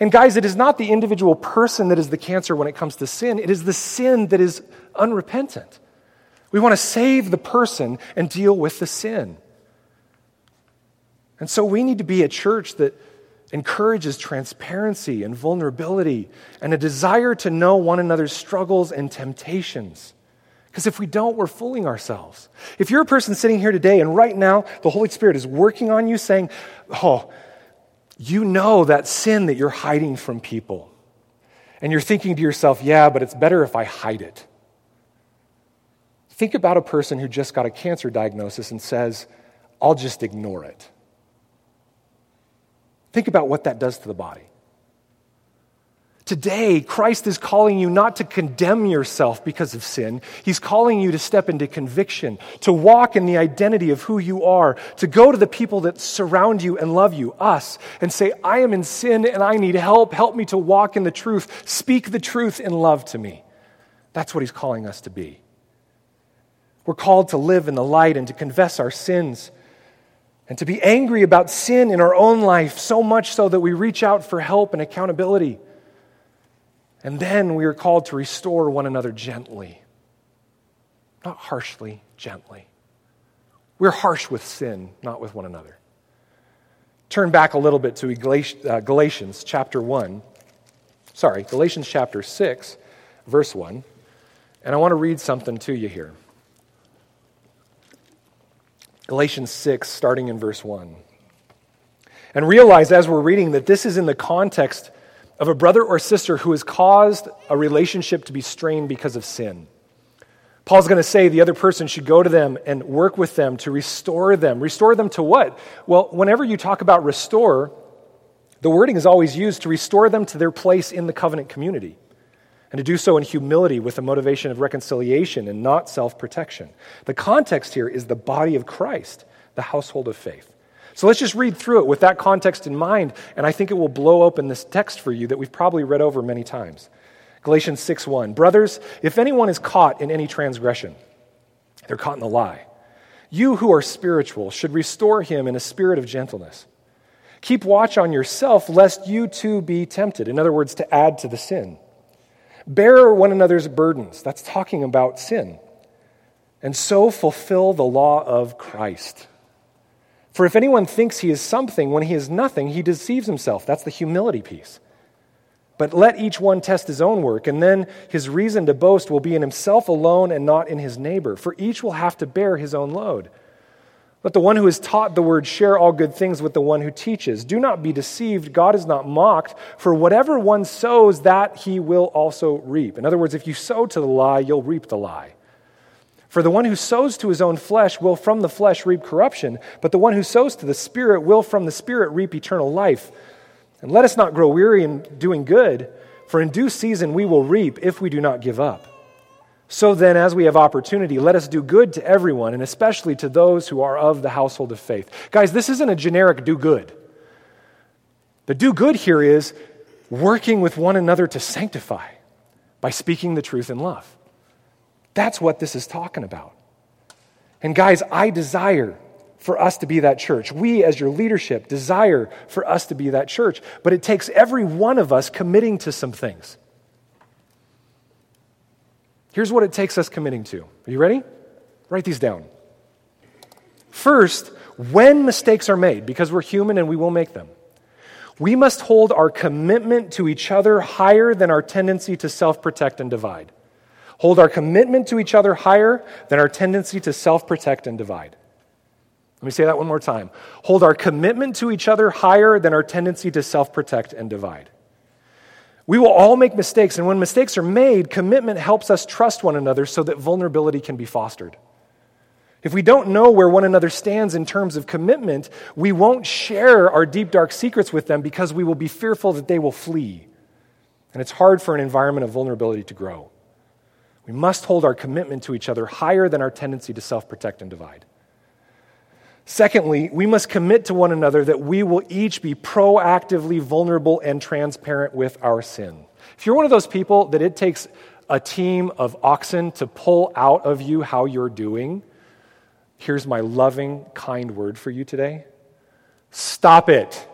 And, guys, it is not the individual person that is the cancer when it comes to sin, it is the sin that is unrepentant. We want to save the person and deal with the sin. And so we need to be a church that encourages transparency and vulnerability and a desire to know one another's struggles and temptations. Because if we don't, we're fooling ourselves. If you're a person sitting here today and right now the Holy Spirit is working on you saying, Oh, you know that sin that you're hiding from people. And you're thinking to yourself, Yeah, but it's better if I hide it. Think about a person who just got a cancer diagnosis and says, I'll just ignore it. Think about what that does to the body. Today, Christ is calling you not to condemn yourself because of sin. He's calling you to step into conviction, to walk in the identity of who you are, to go to the people that surround you and love you, us, and say, I am in sin and I need help. Help me to walk in the truth. Speak the truth in love to me. That's what he's calling us to be. We're called to live in the light and to confess our sins and to be angry about sin in our own life, so much so that we reach out for help and accountability. And then we are called to restore one another gently, not harshly, gently. We're harsh with sin, not with one another. Turn back a little bit to uh, Galatians chapter 1. Sorry, Galatians chapter 6, verse 1. And I want to read something to you here. Galatians 6, starting in verse 1. And realize as we're reading that this is in the context of a brother or sister who has caused a relationship to be strained because of sin. Paul's going to say the other person should go to them and work with them to restore them. Restore them to what? Well, whenever you talk about restore, the wording is always used to restore them to their place in the covenant community and to do so in humility with the motivation of reconciliation and not self protection. The context here is the body of Christ, the household of faith. So let's just read through it with that context in mind, and I think it will blow open this text for you that we've probably read over many times. Galatians 6 1. Brothers, if anyone is caught in any transgression, they're caught in the lie. You who are spiritual should restore him in a spirit of gentleness. Keep watch on yourself, lest you too be tempted. In other words, to add to the sin. Bear one another's burdens. That's talking about sin. And so fulfill the law of Christ. For if anyone thinks he is something when he is nothing, he deceives himself. That's the humility piece. But let each one test his own work, and then his reason to boast will be in himself alone and not in his neighbor, for each will have to bear his own load. Let the one who is taught the word share all good things with the one who teaches. Do not be deceived. God is not mocked, for whatever one sows, that he will also reap. In other words, if you sow to the lie, you'll reap the lie. For the one who sows to his own flesh will from the flesh reap corruption, but the one who sows to the Spirit will from the Spirit reap eternal life. And let us not grow weary in doing good, for in due season we will reap if we do not give up. So then, as we have opportunity, let us do good to everyone, and especially to those who are of the household of faith. Guys, this isn't a generic do good. The do good here is working with one another to sanctify by speaking the truth in love. That's what this is talking about. And guys, I desire for us to be that church. We, as your leadership, desire for us to be that church. But it takes every one of us committing to some things. Here's what it takes us committing to. Are you ready? Write these down. First, when mistakes are made, because we're human and we will make them, we must hold our commitment to each other higher than our tendency to self protect and divide. Hold our commitment to each other higher than our tendency to self protect and divide. Let me say that one more time. Hold our commitment to each other higher than our tendency to self protect and divide. We will all make mistakes, and when mistakes are made, commitment helps us trust one another so that vulnerability can be fostered. If we don't know where one another stands in terms of commitment, we won't share our deep, dark secrets with them because we will be fearful that they will flee. And it's hard for an environment of vulnerability to grow. We must hold our commitment to each other higher than our tendency to self protect and divide. Secondly, we must commit to one another that we will each be proactively vulnerable and transparent with our sin. If you're one of those people that it takes a team of oxen to pull out of you how you're doing, here's my loving, kind word for you today stop it.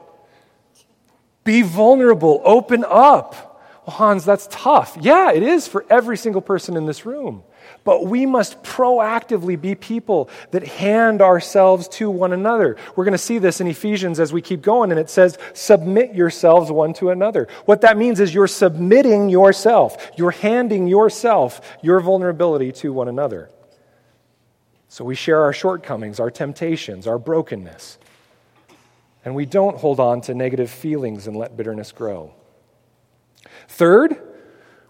Be vulnerable, open up. Well, Hans, that's tough. Yeah, it is for every single person in this room. But we must proactively be people that hand ourselves to one another. We're going to see this in Ephesians as we keep going, and it says, Submit yourselves one to another. What that means is you're submitting yourself, you're handing yourself, your vulnerability to one another. So we share our shortcomings, our temptations, our brokenness. And we don't hold on to negative feelings and let bitterness grow. Third,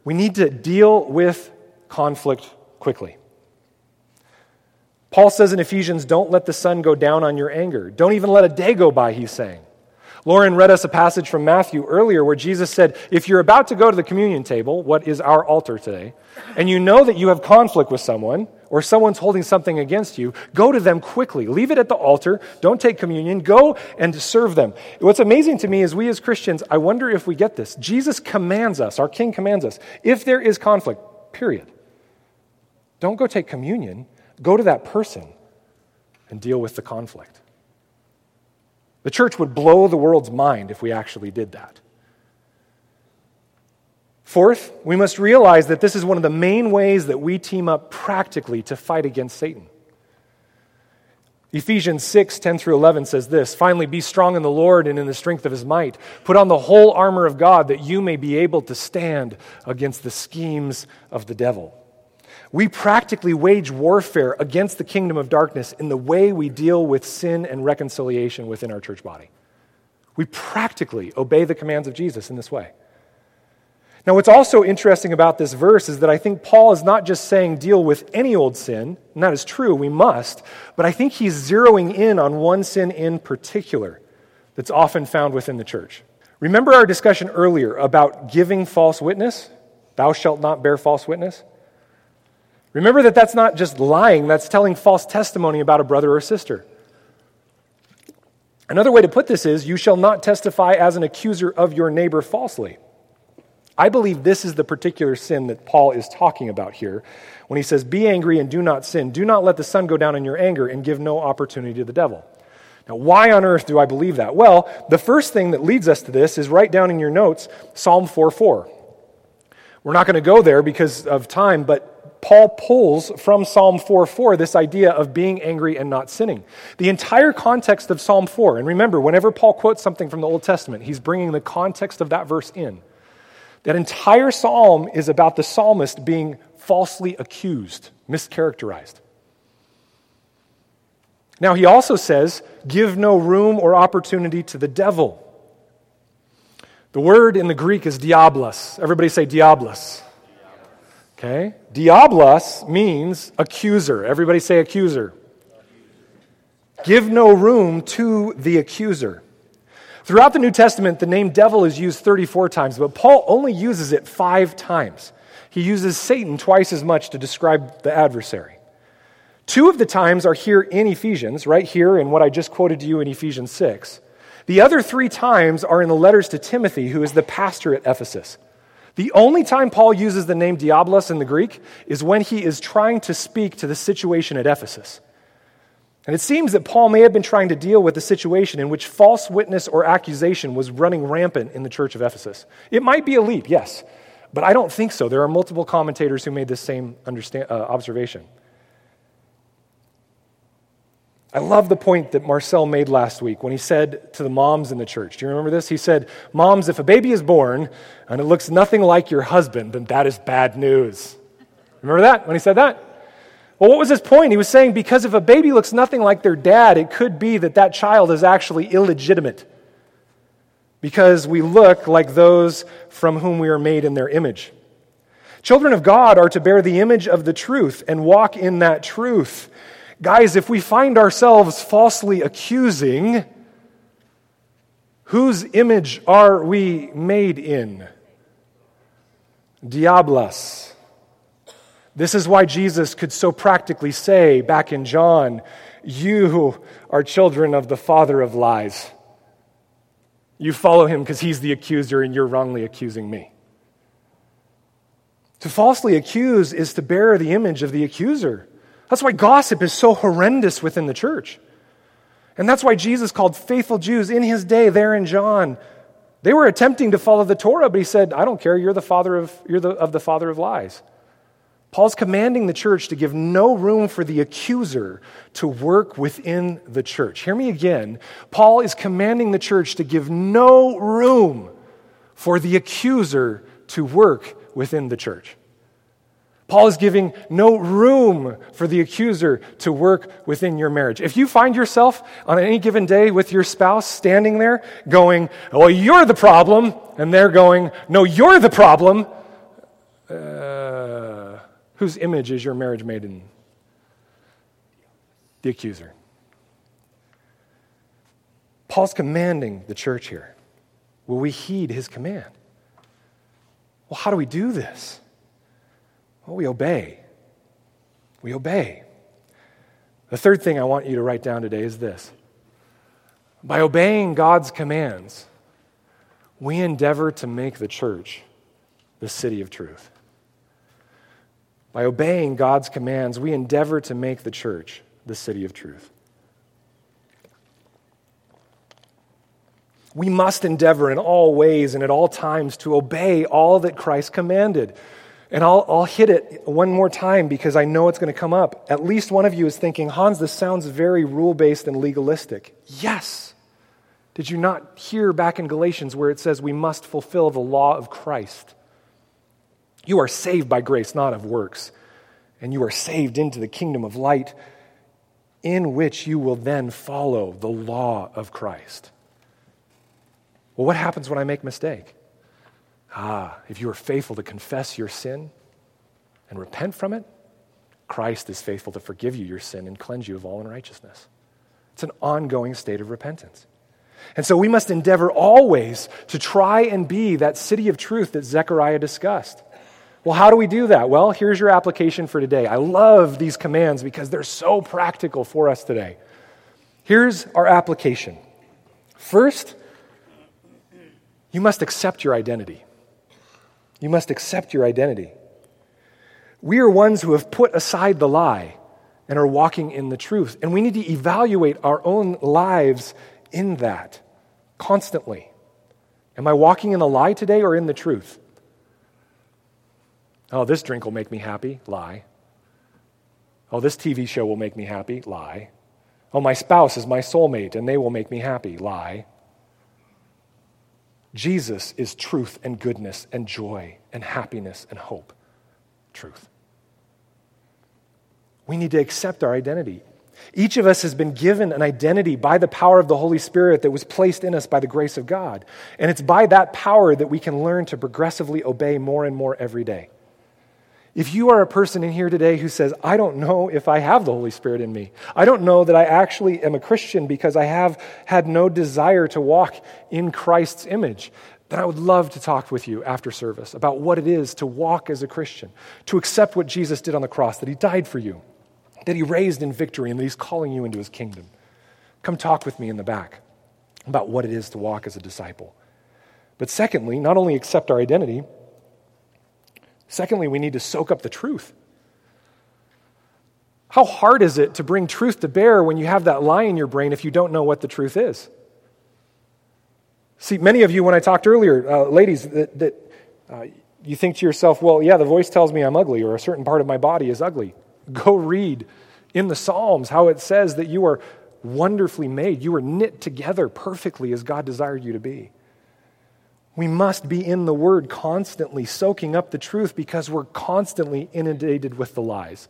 we need to deal with conflict quickly. Paul says in Ephesians, don't let the sun go down on your anger. Don't even let a day go by, he's saying. Lauren read us a passage from Matthew earlier where Jesus said, If you're about to go to the communion table, what is our altar today, and you know that you have conflict with someone, or someone's holding something against you, go to them quickly. Leave it at the altar. Don't take communion. Go and serve them. What's amazing to me is we as Christians, I wonder if we get this. Jesus commands us, our King commands us, if there is conflict, period. Don't go take communion. Go to that person and deal with the conflict. The church would blow the world's mind if we actually did that. Fourth, we must realize that this is one of the main ways that we team up practically to fight against Satan. Ephesians 6, 10 through 11 says this Finally, be strong in the Lord and in the strength of his might. Put on the whole armor of God that you may be able to stand against the schemes of the devil. We practically wage warfare against the kingdom of darkness in the way we deal with sin and reconciliation within our church body. We practically obey the commands of Jesus in this way. Now, what's also interesting about this verse is that I think Paul is not just saying deal with any old sin, and that is true, we must, but I think he's zeroing in on one sin in particular that's often found within the church. Remember our discussion earlier about giving false witness? Thou shalt not bear false witness? Remember that that's not just lying, that's telling false testimony about a brother or sister. Another way to put this is you shall not testify as an accuser of your neighbor falsely. I believe this is the particular sin that Paul is talking about here when he says, Be angry and do not sin. Do not let the sun go down in your anger and give no opportunity to the devil. Now, why on earth do I believe that? Well, the first thing that leads us to this is write down in your notes Psalm 4 4. We're not going to go there because of time, but Paul pulls from Psalm 4 4 this idea of being angry and not sinning. The entire context of Psalm 4, and remember, whenever Paul quotes something from the Old Testament, he's bringing the context of that verse in. That entire psalm is about the psalmist being falsely accused, mischaracterized. Now, he also says, give no room or opportunity to the devil. The word in the Greek is diablos. Everybody say diablos. Okay? Diablos means accuser. Everybody say accuser. Give no room to the accuser. Throughout the New Testament, the name devil is used 34 times, but Paul only uses it five times. He uses Satan twice as much to describe the adversary. Two of the times are here in Ephesians, right here in what I just quoted to you in Ephesians 6. The other three times are in the letters to Timothy, who is the pastor at Ephesus. The only time Paul uses the name Diabolos in the Greek is when he is trying to speak to the situation at Ephesus. And it seems that Paul may have been trying to deal with a situation in which false witness or accusation was running rampant in the church of Ephesus. It might be a leap, yes, but I don't think so. There are multiple commentators who made this same uh, observation. I love the point that Marcel made last week when he said to the moms in the church. Do you remember this? He said, Moms, if a baby is born and it looks nothing like your husband, then that is bad news. Remember that when he said that? Well, what was his point? He was saying because if a baby looks nothing like their dad, it could be that that child is actually illegitimate because we look like those from whom we are made in their image. Children of God are to bear the image of the truth and walk in that truth. Guys, if we find ourselves falsely accusing, whose image are we made in? Diablos. This is why Jesus could so practically say back in John, You are children of the father of lies. You follow him because he's the accuser and you're wrongly accusing me. To falsely accuse is to bear the image of the accuser. That's why gossip is so horrendous within the church. And that's why Jesus called faithful Jews in his day there in John. They were attempting to follow the Torah, but he said, I don't care, you're the father of, you're the, of the father of lies. Paul's commanding the church to give no room for the accuser to work within the church. Hear me again. Paul is commanding the church to give no room for the accuser to work within the church. Paul is giving no room for the accuser to work within your marriage. If you find yourself on any given day with your spouse standing there going, Well, you're the problem, and they're going, No, you're the problem, uh, whose image is your marriage made in? The accuser. Paul's commanding the church here. Will we heed his command? Well, how do we do this? Well, we obey. We obey. The third thing I want you to write down today is this by obeying God's commands, we endeavor to make the church the city of truth. By obeying God's commands, we endeavor to make the church the city of truth. We must endeavor in all ways and at all times to obey all that Christ commanded. And I'll, I'll hit it one more time because I know it's going to come up. At least one of you is thinking, Hans, this sounds very rule based and legalistic. Yes. Did you not hear back in Galatians where it says we must fulfill the law of Christ? You are saved by grace, not of works. And you are saved into the kingdom of light in which you will then follow the law of Christ. Well, what happens when I make a mistake? Ah, if you are faithful to confess your sin and repent from it, Christ is faithful to forgive you your sin and cleanse you of all unrighteousness. It's an ongoing state of repentance. And so we must endeavor always to try and be that city of truth that Zechariah discussed. Well, how do we do that? Well, here's your application for today. I love these commands because they're so practical for us today. Here's our application. First, you must accept your identity. You must accept your identity. We are ones who have put aside the lie and are walking in the truth. And we need to evaluate our own lives in that constantly. Am I walking in the lie today or in the truth? Oh, this drink will make me happy. Lie. Oh, this TV show will make me happy. Lie. Oh, my spouse is my soulmate and they will make me happy. Lie. Jesus is truth and goodness and joy and happiness and hope. Truth. We need to accept our identity. Each of us has been given an identity by the power of the Holy Spirit that was placed in us by the grace of God. And it's by that power that we can learn to progressively obey more and more every day. If you are a person in here today who says, I don't know if I have the Holy Spirit in me, I don't know that I actually am a Christian because I have had no desire to walk in Christ's image, then I would love to talk with you after service about what it is to walk as a Christian, to accept what Jesus did on the cross, that he died for you, that he raised in victory, and that he's calling you into his kingdom. Come talk with me in the back about what it is to walk as a disciple. But secondly, not only accept our identity, Secondly, we need to soak up the truth. How hard is it to bring truth to bear when you have that lie in your brain if you don't know what the truth is? See, many of you, when I talked earlier, uh, ladies, that, that uh, you think to yourself, well, yeah, the voice tells me I'm ugly or a certain part of my body is ugly. Go read in the Psalms how it says that you are wonderfully made. You were knit together perfectly as God desired you to be. We must be in the Word constantly, soaking up the truth because we're constantly inundated with the lies.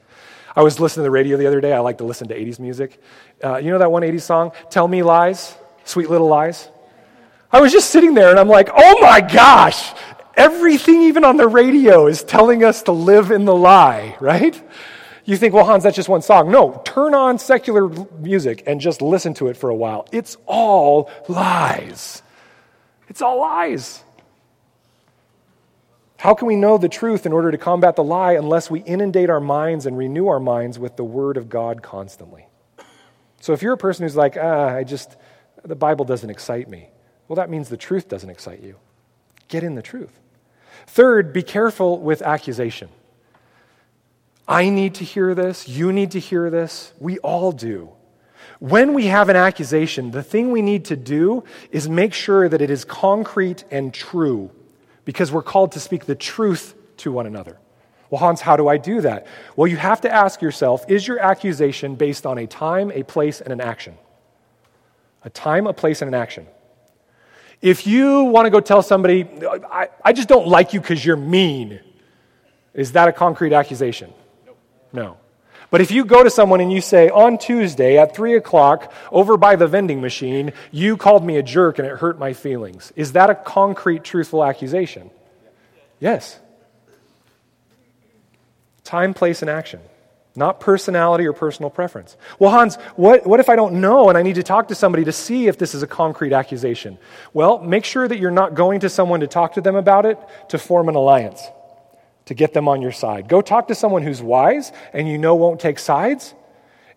I was listening to the radio the other day. I like to listen to 80s music. Uh, you know that one 80s song, Tell Me Lies? Sweet Little Lies? I was just sitting there and I'm like, oh my gosh, everything even on the radio is telling us to live in the lie, right? You think, well, Hans, that's just one song. No, turn on secular music and just listen to it for a while. It's all lies. It's all lies. How can we know the truth in order to combat the lie unless we inundate our minds and renew our minds with the Word of God constantly? So if you're a person who's like, ah, I just, the Bible doesn't excite me, well, that means the truth doesn't excite you. Get in the truth. Third, be careful with accusation. I need to hear this. You need to hear this. We all do. When we have an accusation, the thing we need to do is make sure that it is concrete and true because we're called to speak the truth to one another. Well, Hans, how do I do that? Well, you have to ask yourself is your accusation based on a time, a place, and an action? A time, a place, and an action. If you want to go tell somebody, I, I just don't like you because you're mean, is that a concrete accusation? No. But if you go to someone and you say, on Tuesday at 3 o'clock over by the vending machine, you called me a jerk and it hurt my feelings, is that a concrete, truthful accusation? Yes. Time, place, and action, not personality or personal preference. Well, Hans, what, what if I don't know and I need to talk to somebody to see if this is a concrete accusation? Well, make sure that you're not going to someone to talk to them about it to form an alliance to get them on your side. Go talk to someone who's wise and you know won't take sides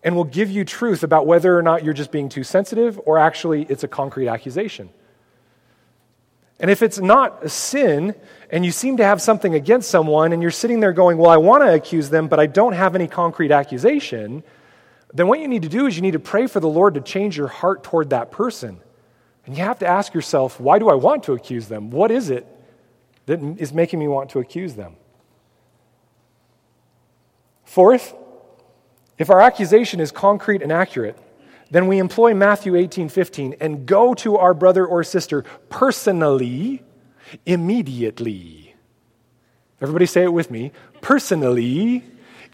and will give you truth about whether or not you're just being too sensitive or actually it's a concrete accusation. And if it's not a sin and you seem to have something against someone and you're sitting there going, Well, I want to accuse them, but I don't have any concrete accusation, then what you need to do is you need to pray for the Lord to change your heart toward that person. And you have to ask yourself, Why do I want to accuse them? What is it that is making me want to accuse them? Fourth, if our accusation is concrete and accurate, then we employ Matthew 18 15 and go to our brother or sister personally, immediately. Everybody say it with me personally,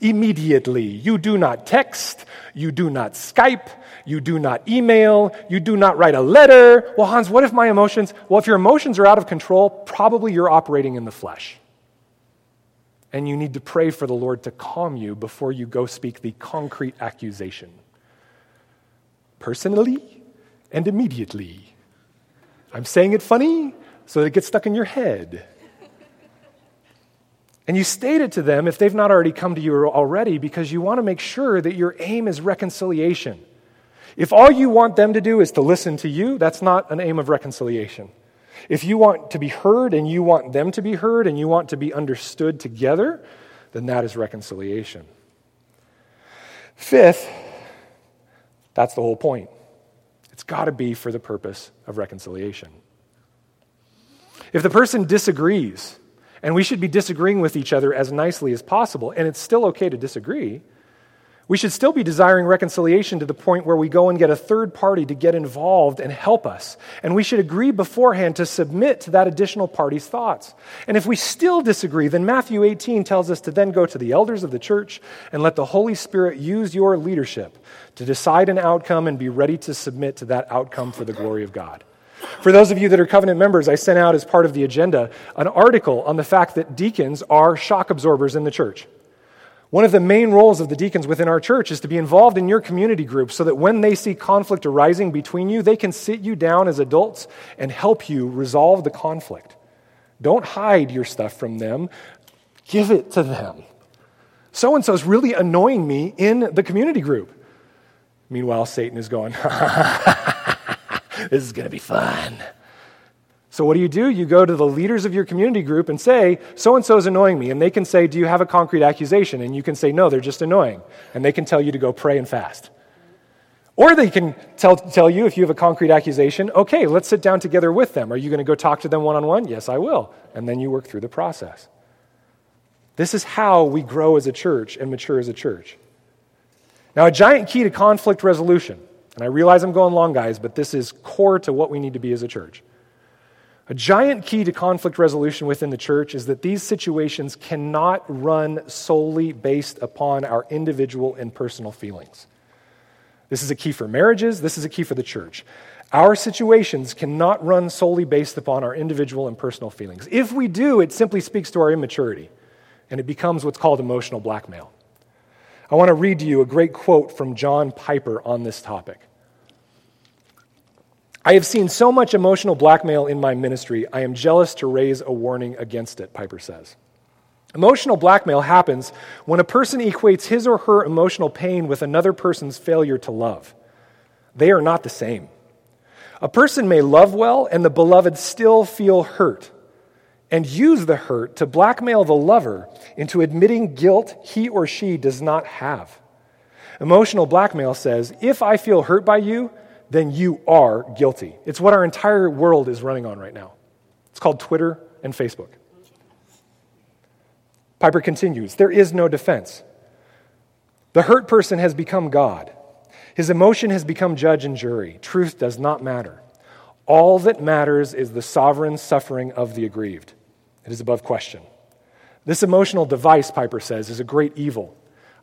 immediately. You do not text, you do not Skype, you do not email, you do not write a letter. Well, Hans, what if my emotions? Well, if your emotions are out of control, probably you're operating in the flesh and you need to pray for the Lord to calm you before you go speak the concrete accusation. Personally and immediately. I'm saying it funny so that it gets stuck in your head. And you state it to them if they've not already come to you already because you want to make sure that your aim is reconciliation. If all you want them to do is to listen to you, that's not an aim of reconciliation. If you want to be heard and you want them to be heard and you want to be understood together, then that is reconciliation. Fifth, that's the whole point. It's got to be for the purpose of reconciliation. If the person disagrees, and we should be disagreeing with each other as nicely as possible, and it's still okay to disagree, we should still be desiring reconciliation to the point where we go and get a third party to get involved and help us. And we should agree beforehand to submit to that additional party's thoughts. And if we still disagree, then Matthew 18 tells us to then go to the elders of the church and let the Holy Spirit use your leadership to decide an outcome and be ready to submit to that outcome for the glory of God. For those of you that are covenant members, I sent out as part of the agenda an article on the fact that deacons are shock absorbers in the church. One of the main roles of the deacons within our church is to be involved in your community group so that when they see conflict arising between you, they can sit you down as adults and help you resolve the conflict. Don't hide your stuff from them, give it to them. So and so is really annoying me in the community group. Meanwhile, Satan is going, This is going to be fun. So, what do you do? You go to the leaders of your community group and say, So and so is annoying me. And they can say, Do you have a concrete accusation? And you can say, No, they're just annoying. And they can tell you to go pray and fast. Or they can tell, tell you, if you have a concrete accusation, okay, let's sit down together with them. Are you going to go talk to them one on one? Yes, I will. And then you work through the process. This is how we grow as a church and mature as a church. Now, a giant key to conflict resolution And I realize I'm going long, guys, but this is core to what we need to be as a church. A giant key to conflict resolution within the church is that these situations cannot run solely based upon our individual and personal feelings. This is a key for marriages, this is a key for the church. Our situations cannot run solely based upon our individual and personal feelings. If we do, it simply speaks to our immaturity, and it becomes what's called emotional blackmail. I want to read to you a great quote from John Piper on this topic. I have seen so much emotional blackmail in my ministry, I am jealous to raise a warning against it, Piper says. Emotional blackmail happens when a person equates his or her emotional pain with another person's failure to love. They are not the same. A person may love well and the beloved still feel hurt and use the hurt to blackmail the lover into admitting guilt he or she does not have. Emotional blackmail says, If I feel hurt by you, then you are guilty. It's what our entire world is running on right now. It's called Twitter and Facebook. Piper continues There is no defense. The hurt person has become God. His emotion has become judge and jury. Truth does not matter. All that matters is the sovereign suffering of the aggrieved. It is above question. This emotional device, Piper says, is a great evil.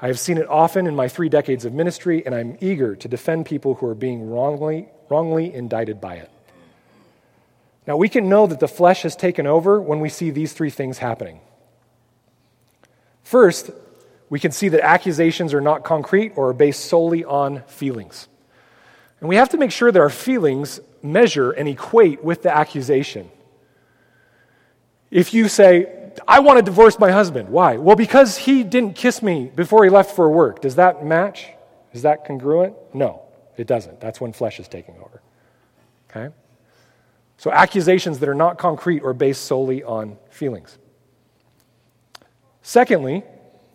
I have seen it often in my three decades of ministry, and I'm eager to defend people who are being wrongly, wrongly indicted by it. Now, we can know that the flesh has taken over when we see these three things happening. First, we can see that accusations are not concrete or are based solely on feelings. And we have to make sure that our feelings measure and equate with the accusation. If you say, I want to divorce my husband. Why? Well, because he didn't kiss me before he left for work. Does that match? Is that congruent? No, it doesn't. That's when flesh is taking over. Okay? So, accusations that are not concrete or based solely on feelings. Secondly,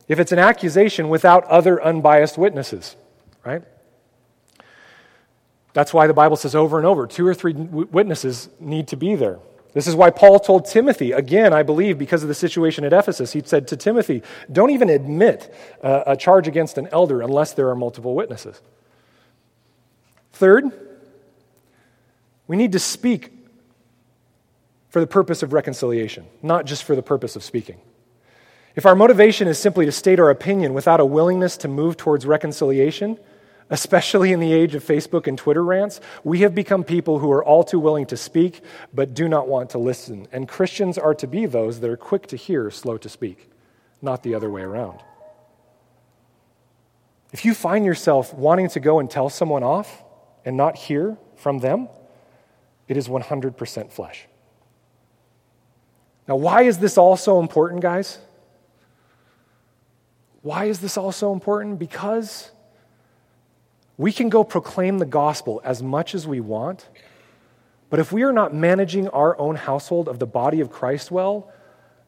if it's an accusation without other unbiased witnesses, right? That's why the Bible says over and over two or three witnesses need to be there. This is why Paul told Timothy, again, I believe, because of the situation at Ephesus, he said to Timothy, don't even admit uh, a charge against an elder unless there are multiple witnesses. Third, we need to speak for the purpose of reconciliation, not just for the purpose of speaking. If our motivation is simply to state our opinion without a willingness to move towards reconciliation, especially in the age of Facebook and Twitter rants, we have become people who are all too willing to speak but do not want to listen. And Christians are to be those that are quick to hear, slow to speak, not the other way around. If you find yourself wanting to go and tell someone off and not hear from them, it is 100% flesh. Now, why is this all so important, guys? Why is this all so important? Because we can go proclaim the gospel as much as we want, but if we are not managing our own household of the body of Christ well,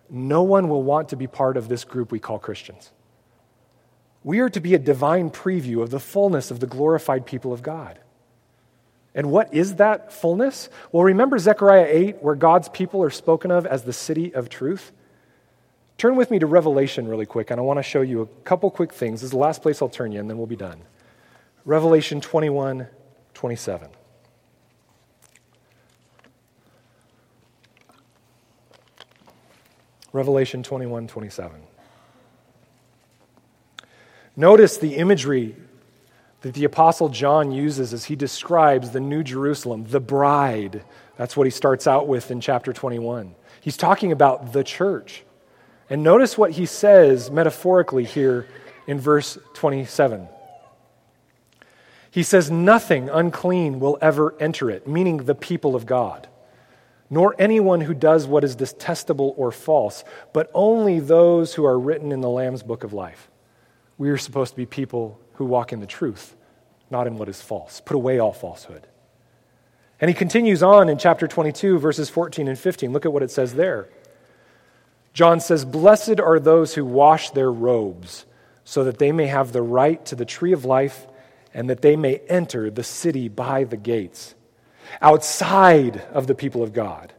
no one will want to be part of this group we call Christians. We are to be a divine preview of the fullness of the glorified people of God. And what is that fullness? Well, remember Zechariah 8, where God's people are spoken of as the city of truth? Turn with me to Revelation really quick, and I want to show you a couple quick things. This is the last place I'll turn you, and then we'll be done. Revelation 21 27. Revelation 21 27. Notice the imagery that the Apostle John uses as he describes the New Jerusalem, the bride. That's what he starts out with in chapter 21. He's talking about the church. And notice what he says metaphorically here in verse 27. He says, Nothing unclean will ever enter it, meaning the people of God, nor anyone who does what is detestable or false, but only those who are written in the Lamb's book of life. We are supposed to be people who walk in the truth, not in what is false. Put away all falsehood. And he continues on in chapter 22, verses 14 and 15. Look at what it says there. John says, Blessed are those who wash their robes, so that they may have the right to the tree of life and that they may enter the city by the gates. Outside of the people of God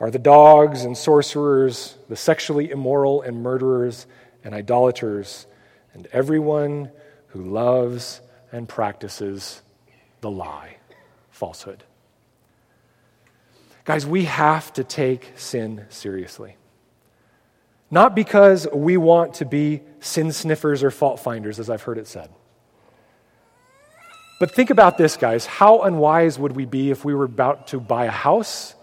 are the dogs and sorcerers, the sexually immoral and murderers and idolaters, and everyone who loves and practices the lie, falsehood. Guys, we have to take sin seriously. Not because we want to be sin sniffers or fault finders, as I've heard it said. But think about this, guys. How unwise would we be if we were about to buy a house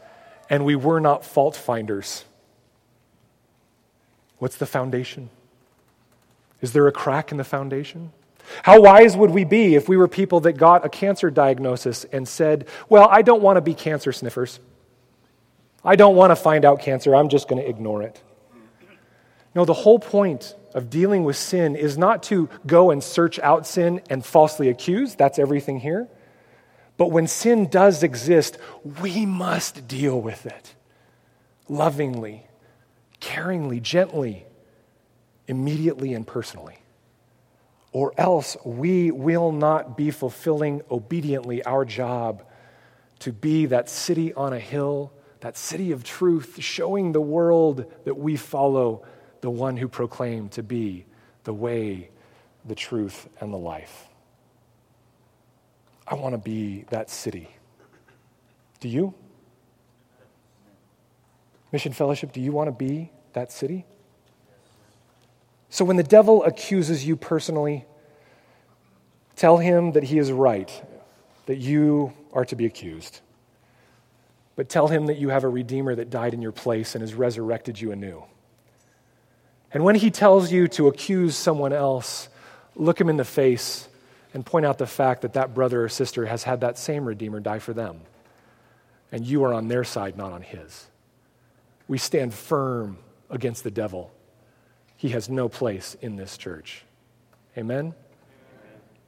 and we were not fault finders? What's the foundation? Is there a crack in the foundation? How wise would we be if we were people that got a cancer diagnosis and said, Well, I don't want to be cancer sniffers. I don't want to find out cancer. I'm just going to ignore it. No, the whole point of dealing with sin is not to go and search out sin and falsely accuse. That's everything here. But when sin does exist, we must deal with it lovingly, caringly, gently, immediately, and personally. Or else we will not be fulfilling obediently our job to be that city on a hill, that city of truth, showing the world that we follow the one who proclaimed to be the way, the truth, and the life. I want to be that city. Do you? Mission Fellowship, do you want to be that city? So when the devil accuses you personally, tell him that he is right, that you are to be accused. But tell him that you have a Redeemer that died in your place and has resurrected you anew. And when he tells you to accuse someone else, look him in the face and point out the fact that that brother or sister has had that same Redeemer die for them. And you are on their side, not on his. We stand firm against the devil. He has no place in this church. Amen?